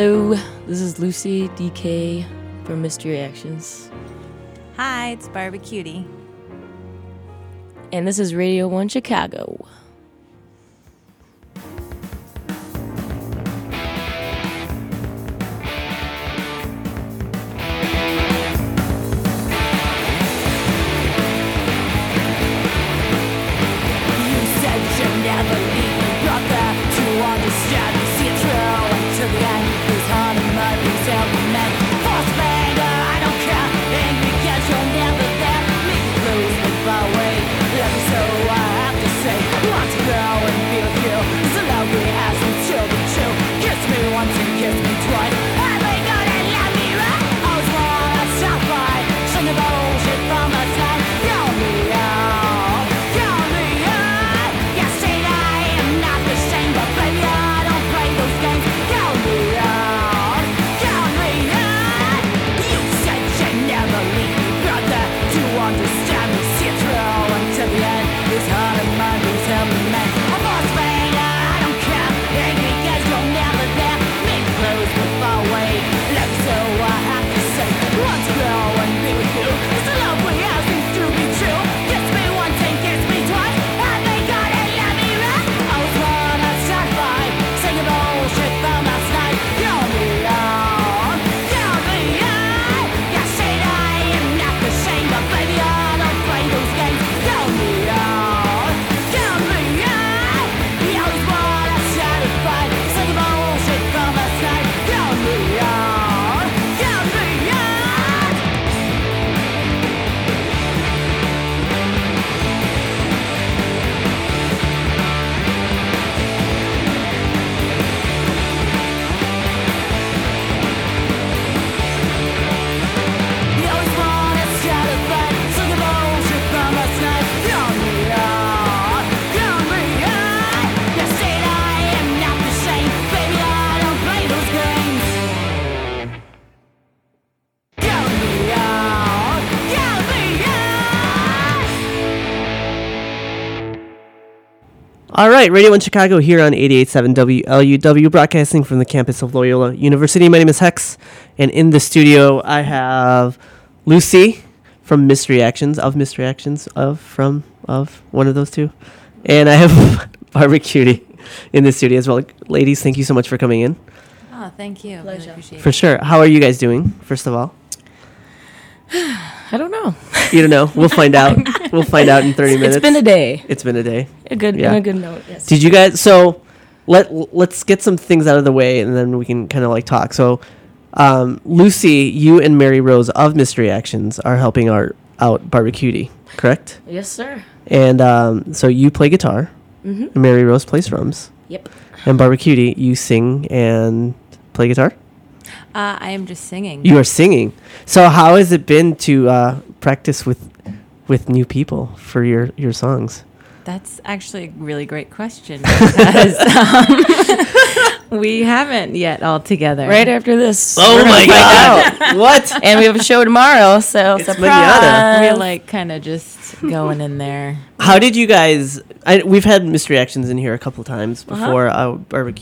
Hello, this is Lucy DK from Mystery Actions, Hi, it's BBQT. and this is Radio 1 Chicago. All right, Radio 1 Chicago here on 88.7 WLUW, broadcasting from the campus of Loyola University. My name is Hex, and in the studio I have Lucy from Mystery Actions, of Mystery Actions, of, from, of, one of those two. And I have Barbara Cutie in the studio as well. Ladies, thank you so much for coming in. Oh, thank you. Really Pleasure. appreciate For sure. How are you guys doing, first of all? I don't know. You don't know. We'll find out. We'll find out in 30 minutes. It's been a day. It's been a day. A good, Yeah. a good note. Yes. Did you guys? So let let's get some things out of the way, and then we can kind of like talk. So, um, Lucy, you and Mary Rose of Mystery Actions are helping our out BBQT, correct? yes, sir. And um, so you play guitar, Mm-hmm. and Mary Rose plays drums, Yep. and BBQT, you sing and play guitar. Uh, I am just singing. You are singing. So how has it been to uh, practice with with new people for your your songs? That's actually a really great question because um, we haven't yet all together. Right after this. Oh my god! what? and we have a show tomorrow, so It's surprise. manana. We're like kind of just going in there. How did you guys? I, we've had mystery actions in here a couple times Uh-huh. before. uh Barbara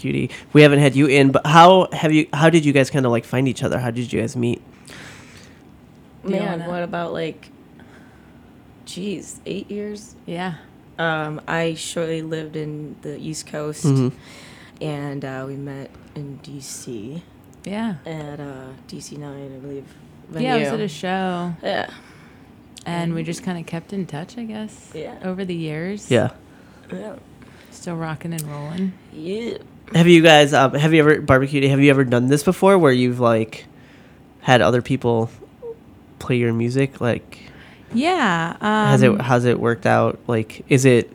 We haven't had you in, but how have you? How did you guys kind of like find each other? How did you guys meet? Man, what about like, Jeez, eight years? Yeah. Um, I shortly lived in the East Coast, Mhm. and uh, we met in DC Yeah. at uh, DC Nine, I believe. Yeah, I was at a show Yeah. and we just kind of kept in touch, I guess. Yeah. Over the years. Yeah. Yeah. Still rocking and rolling. Yeah. Have you guys? Um, have you ever barbecued? Have you ever done this before, where you've like had other people play your music? Like, Yeah. Um, has it has it worked out? Like, is it?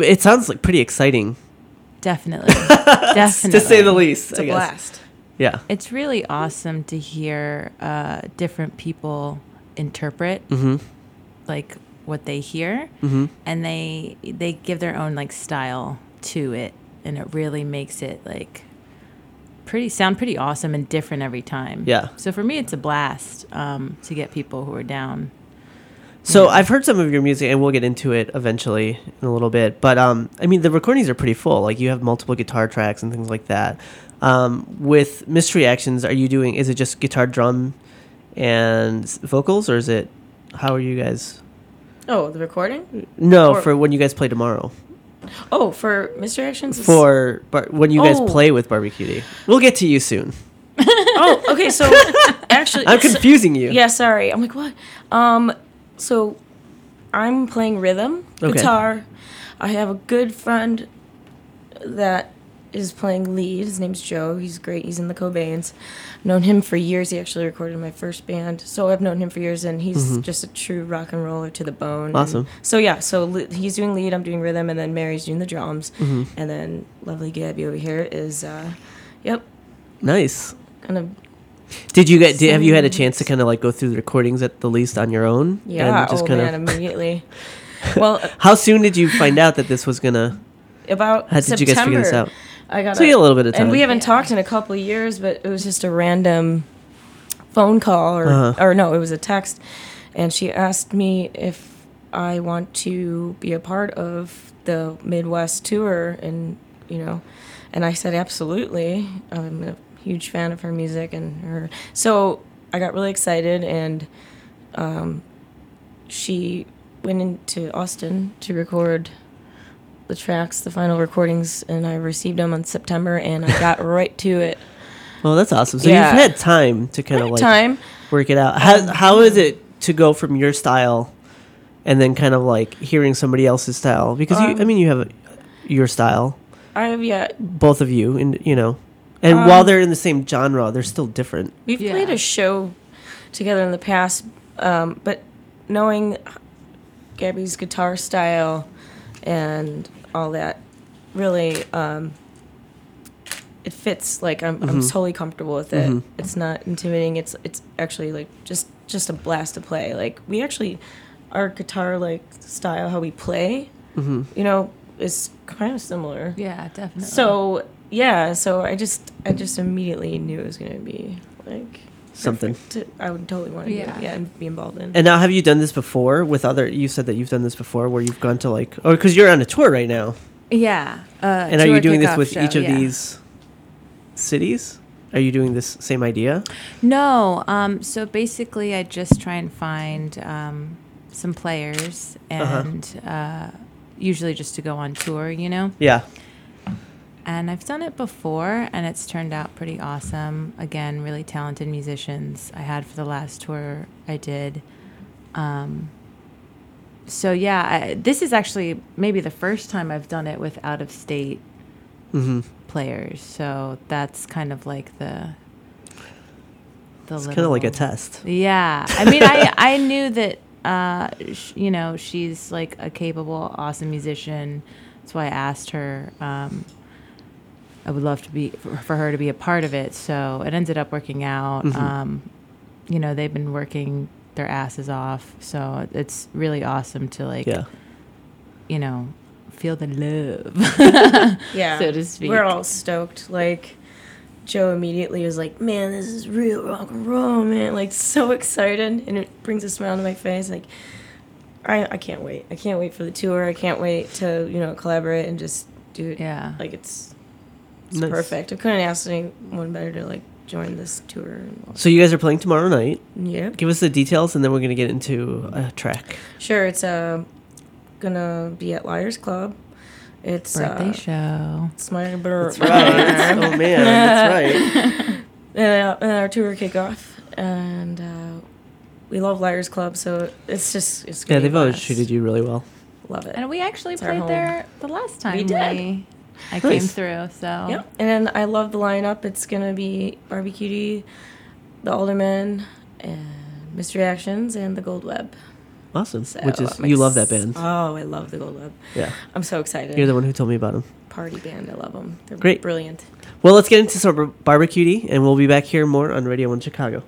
It sounds like pretty exciting, Definitely. Definitely. to say the least. It's I a guess. blast. Yeah. It's really awesome to hear uh, different people interpret Mm-hmm. like what they hear, Mm-hmm. and they they give their own like style to it, and it really makes it like pretty sound pretty awesome and different every time. Yeah. So for me, it's a blast um, to get people who are down. So I've heard some of your music, and we'll get into it eventually in a little bit. But um, I mean, the recordings are pretty full. Like you have multiple guitar tracks and things like that. Um, with Mystery Actions, are you doing? Is it just guitar, drum, and vocals, or is it? How are you guys? Oh, the recording? No, Or- for when you guys play tomorrow. Oh, for Mystery Actions? it's- For bar- when you guys Oh. play with BBQT. We'll get to you soon. Oh, okay. So actually, I'm so- confusing you. Yeah, sorry. I'm like, what? Um, so I'm playing rhythm Okay. guitar. I have a good friend that is playing lead. His name's Joe. He's great. He's in the Cobains. Known him for years. He actually recorded my first band. So I've known him for years, and he's just a true rock and roller to the bone. And Mm-hmm. Awesome. so yeah, so li- he's doing lead. I'm doing rhythm, and then Mary's doing the drums, Mm-hmm. and then lovely Gabby over here is, uh, yep, Nice. kind of Did you get? Did, have you had a chance to kind of like go through the recordings at the least on your own? yeah. And just oh kind man, of. immediately. well, How soon did you find out that this was gonna? about How did you guys figure this out? I got So you a little bit of time. and we haven't talked in a couple of years, but it was just a random phone call or Uh-huh. or no, it was a text, and she asked me if I want to be a part of the Midwest tour, and you know, and I said absolutely. I'm a huge fan of her music and her. So I got really excited, and um, she went into Austin to record the tracks, the final recordings, and I received them in September, and I got right to it. Well, that's awesome. So Yeah. you've had time to kind of like Time. work it out. How how is it to go from your style, and then kind of like hearing somebody else's style? Because you, I Um, mean, you have a, your style, I have yeah. both of you, and you know, and Um, while they're in the same genre, they're still different. We've Yeah. played a show together in the past, um, but knowing Gabby's guitar style and all that, really, um, it fits. Like I'm, I'm Mhm. totally comfortable with it. Mhm. It's not intimidating. It's it's actually like just just a blast to play. Like we actually, our guitar like style, how we play, hmm you know, is kind of similar. Yeah, definitely. So yeah, so I just I just immediately knew it was gonna be like Something. to, I would totally want to Yeah. yeah. yeah and be involved in. And now, have you done this before with other? You said that you've done this before, where you've gone to like, or because you're on a tour right now. yeah. Uh, And are you doing this with show, each of yeah. these cities? Are you doing this same idea? No. Um, so basically, I just try and find um, some players Uh-huh. and uh, usually just to go on tour, you know? Yeah. And I've done it before and it's turned out pretty awesome. Again, really talented musicians I had for the last tour I did. Um, so, yeah, I, this is actually maybe the first time I've done it with out of state hmm players. So that's kind of like the. the It's kind of like a test. yeah, I mean, I I knew that uh, sh- you know she's like a capable, awesome musician. That's why I asked her. Um, I would love to be for, for her to be a part of it. So it ended up working out. Mhm. Um, you know, they've been working their asses off. So it's really awesome to like, Yeah. you know, feel the love. yeah, so to speak. we're all stoked. Like Joe immediately was like, "Man, this is real rock and roll, man!" Like so excited, and it brings a smile to my face. Like I I can't wait. I can't wait for the tour. I can't wait to you know collaborate and just do it. yeah. Like it's it's Nice. perfect. I couldn't ask anyone better to like join this tour. So you guys are playing tomorrow night. Yeah. Give us the details, and then we're gonna get into a track. Sure, it's uh, gonna be at Liars Club. It's Birthday uh, show. it's my birthday. oh man, that's right. and, uh, and our tour kickoff, and uh, we love Liars Club, so it's just it's Yeah, they've always treated you really well. Love it. And we actually It's played there the last time We did. we- I came Nice. through. So Yeah. And then I love the lineup. It's gonna be Barbecue, the Alderman, and Mystery Actions, and the Gold Web. Awesome. So Which is I'm you love that ex- band. Oh, I love the Gold Web. Yeah. I'm so excited. You're the one who told me about them. Party band. I love them. They're Great. brilliant. Well, let's get into some bar- barbecue, and we'll be back here more on Radio One Chicago.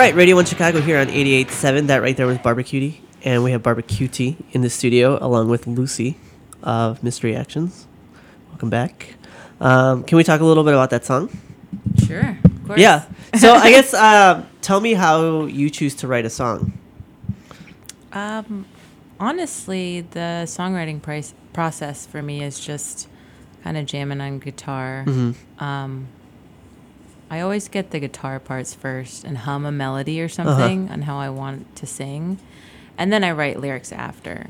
Right, Radio 1 Chicago here on 88.7. That right there was BBQT. And we have BBQT in the studio along with Lucy of Mystery Actions. Welcome back. Um, can we talk a little bit about that song? Sure. Of course. Yeah. So I guess uh, tell me how you choose to write a song. Um, honestly, the songwriting price, process for me is just kind of jamming on guitar. Mm-hmm. Um, I always get the guitar parts first and hum a melody or something on how I want to sing, and then I write lyrics after.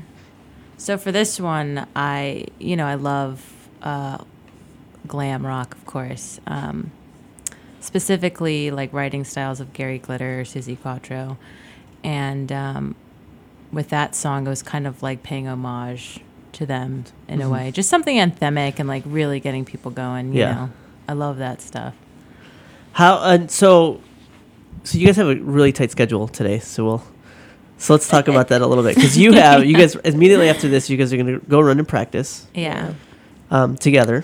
So for this one, I you know I love uh, glam rock, of course. Um, specifically, like writing styles of Gary Glitter, Suzi Quatro, and um, with that song, it was kind of like paying homage to them in a way, just something anthemic and like really getting people going. You Yeah. know, I love that stuff. How and so? So you guys have a really tight schedule today. So we'll so let's talk about that a little bit because you have you guys immediately after this you guys are gonna go run and practice Yeah. um, together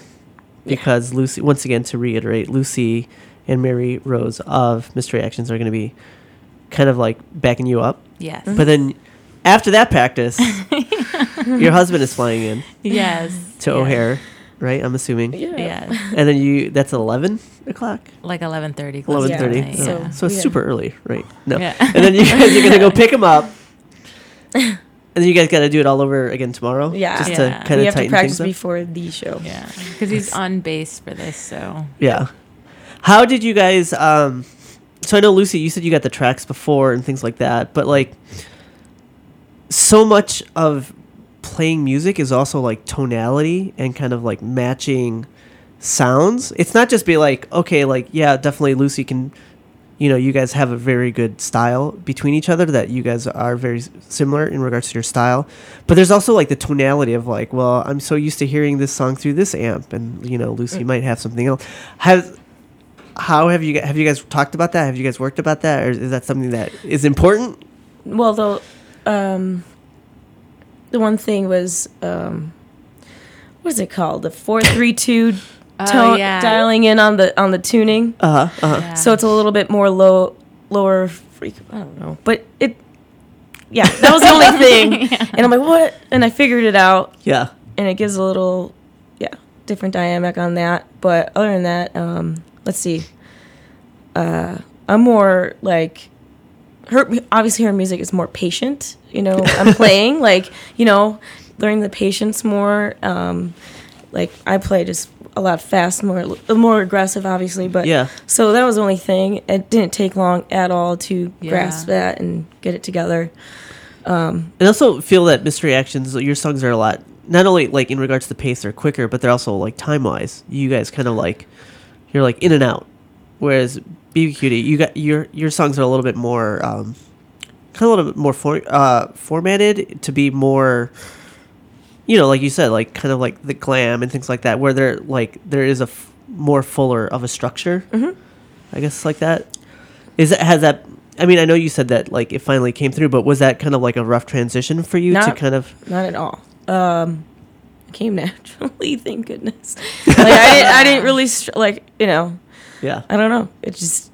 because Lucy once again to reiterate Lucy and Mary Rose of Mystery Actions are gonna be kind of like backing you up. Yes. But then after that practice, your husband is flying in yes. to yeah. O'Hare, right? I'm assuming. Yeah. Yes. And then you that's eleven o'clock. Like eleven thirty. Eleven thirty. Yeah. So- So it's Yeah. super early, right? No. Yeah. And then you guys are gonna go pick him up. And then you guys got to do it all over again tomorrow. Yeah. Just Yeah. to kind we of have to tighten practice things up. before the show. Yeah. Because he's on base for this, so Yeah. How did you guys? Um, so I know Lucy, you said you got the tracks before and things like that, but like, so much of playing music is also like tonality and kind of like matching sounds. It's not just be like, okay, like yeah, definitely Lucy can. You know, you guys have a very good style between each other. That you guys are very similar in regards to your style, but there's also like the tonality of like, well, I'm so used to hearing this song through this amp, and you know, Lucy might have something else. Have how have you have you guys talked about that? Have you guys worked about that, or is that something that is important? Well, the um, the one thing was um, what is it called? The four three two tone yeah. dialing in on the on the tuning. Uh huh. Uh-huh. Yeah. So it's a little bit more low, lower freak. I don't know, but it. Yeah, that was the only thing, and I'm like, what? And I figured it out, Yeah. and it gives a little, yeah, different dynamic on that. But other than that, um, let's see. Uh, I'm more like her. Obviously, her music is more patient. You know, I'm playing like you know, learning the patience more. Um, like I play just a lot fast, more more aggressive, obviously. But Yeah. so that was the only thing. It didn't take long at all to Yeah. grasp that and get it together. And I also feel that mystery actions, your songs are a lot. Not only like in regards to the pace, they're quicker, but they're also like time wise. You guys kind of like you're like in and out. Whereas BBQT, you got your your songs are a little bit more um, kind of a little bit more for, uh, formatted to be more. You know, like you said, like kind of like the glam and things like that, where there like there is a f- more fuller of a structure. Mm-hmm. I guess like that. Is that has that? I mean, I know you said that like it finally came through, but was that kind of like a rough transition for you to kind of? Not at all. Um, came naturally, thank goodness. Like I didn't, I didn't really str- like you know. Yeah. I don't know. It just.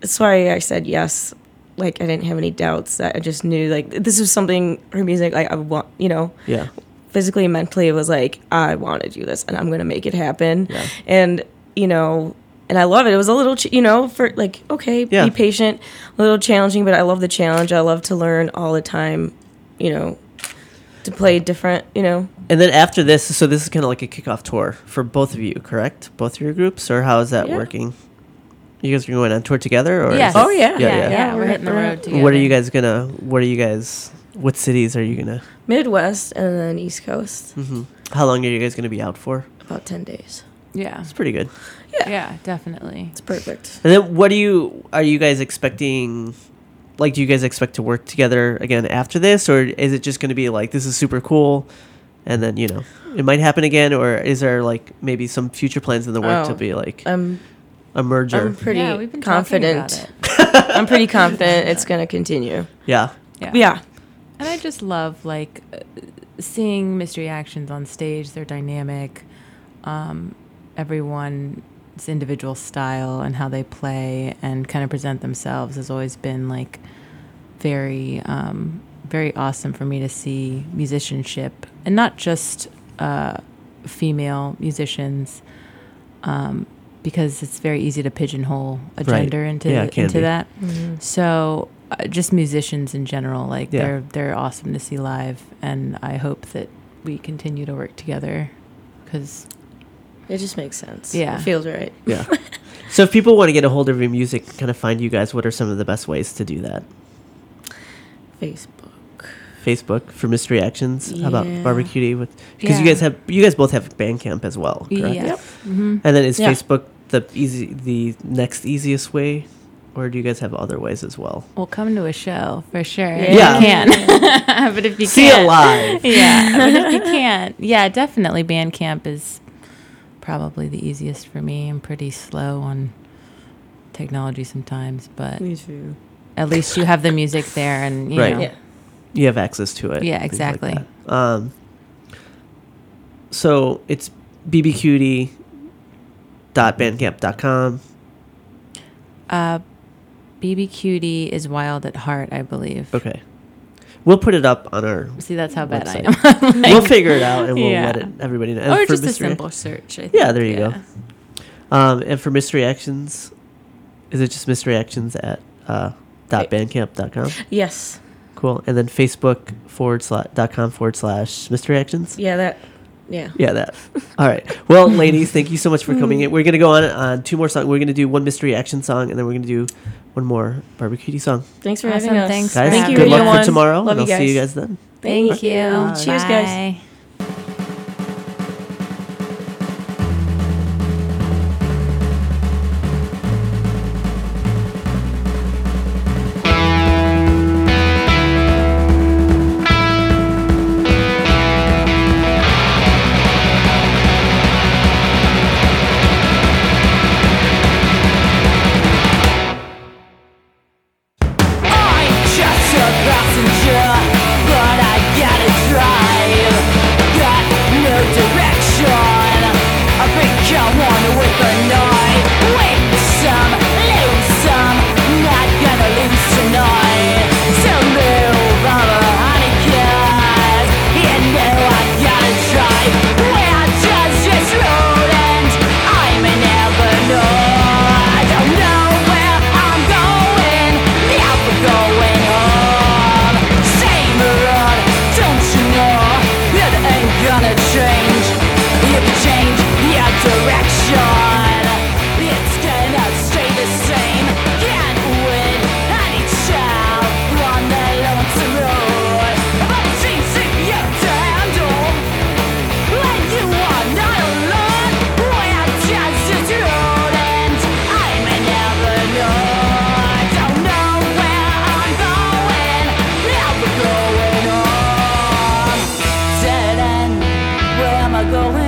That's why I said yes. Like I didn't have any doubts. That I just knew like this was something her music. Like I want, you know, Yeah. physically and mentally, it was like I want to do this and I'm gonna make it happen. Yeah. And you know, and I love it. It was a little, ch- you know, for like okay, Yeah. be patient, a little challenging, but I love the challenge. I love to learn all the time. You know, to play different. You know, And then after this, so this is kind of like a kickoff tour for both of you, correct? Both of your groups, or how is that Yeah. working? You guys are going on tour together, or is Yes. Oh, yeah. Yeah, Yeah, yeah. yeah. We're, We're- hitting the road together. What are you guys gonna? What are you guys? What cities are you gonna? Midwest and then East Coast. Mm-hmm. How long are you guys gonna be out for? About ten days. Yeah. It's pretty good. Yeah, yeah, definitely. It's perfect. And then, what do you? Are you guys expecting? Like, do you guys expect to work together again after this, or is it just gonna be like this is super cool, and then you know it might happen again, or is there like maybe some future plans in the work to Oh. be like I'm a merger? I'm pretty yeah, we've been confident. about it. I'm pretty confident it's gonna continue. yeah. Yeah. Yeah. And I just love like uh, seeing mystery actions on stage. They're dynamic. Um, everyone everyone's individual style and how they play and kind of present themselves has always been like very um, very awesome for me to see musicianship and not just uh, female musicians um, because it's very easy to pigeonhole a Right. gender into Yeah, into be. that. So uh, just musicians in general, like Yeah. they're they're awesome to see live, and I hope that we continue to work together because It just makes sense. Yeah. It feels right. Yeah. so if people want to get a hold of your music, kind of find you guys, what are some of the best ways to do that? Facebook. Facebook for Mystery Actions. How about Yeah. Barbecue with because you guys have you guys both have Bandcamp as well, correct? yeah, Yep. hmm And then is Yeah. Facebook the easy the next easiest way, or do you guys have other ways as well? Well, come to a show for sure. Yeah. if Yeah. you can. but if you See it can't, live. yeah, but if you can't, yeah, definitely Bandcamp is probably the easiest for me. I'm pretty slow on technology sometimes, but Me too. at least you have the music there, and you Right. know, Yeah. You have access to it. Yeah, things like exactly. um, so it's bbcutie.bandcamp.com. Uh, BBQT is wild at heart, I believe. Okay. We'll put it up on our. See, that's how bad Website. I am. we'll figure it out and we'll Yeah. let it, everybody know. And or just a simple search. I think. Yeah, there you go. Um, and for Mystery Actions, is it just Mystery Actions at uh, dot bandcamp.com? Yes. Cool. And then Facebook forward slash dot com forward slash Mystery Actions. Yeah, that. Yeah. Yeah, that. All right. Well, ladies, thank you so much for coming in. We're gonna go on on two more songs. We're gonna do one mystery action song, and then we're gonna do one more barbecue song. Thanks for Awesome, having us. thanks Guys, for Thank you, good Radio luck One. for tomorrow, Love and you I'll see you guys. guys then. Thank Thank you. you. Cheers, guys. Bye. going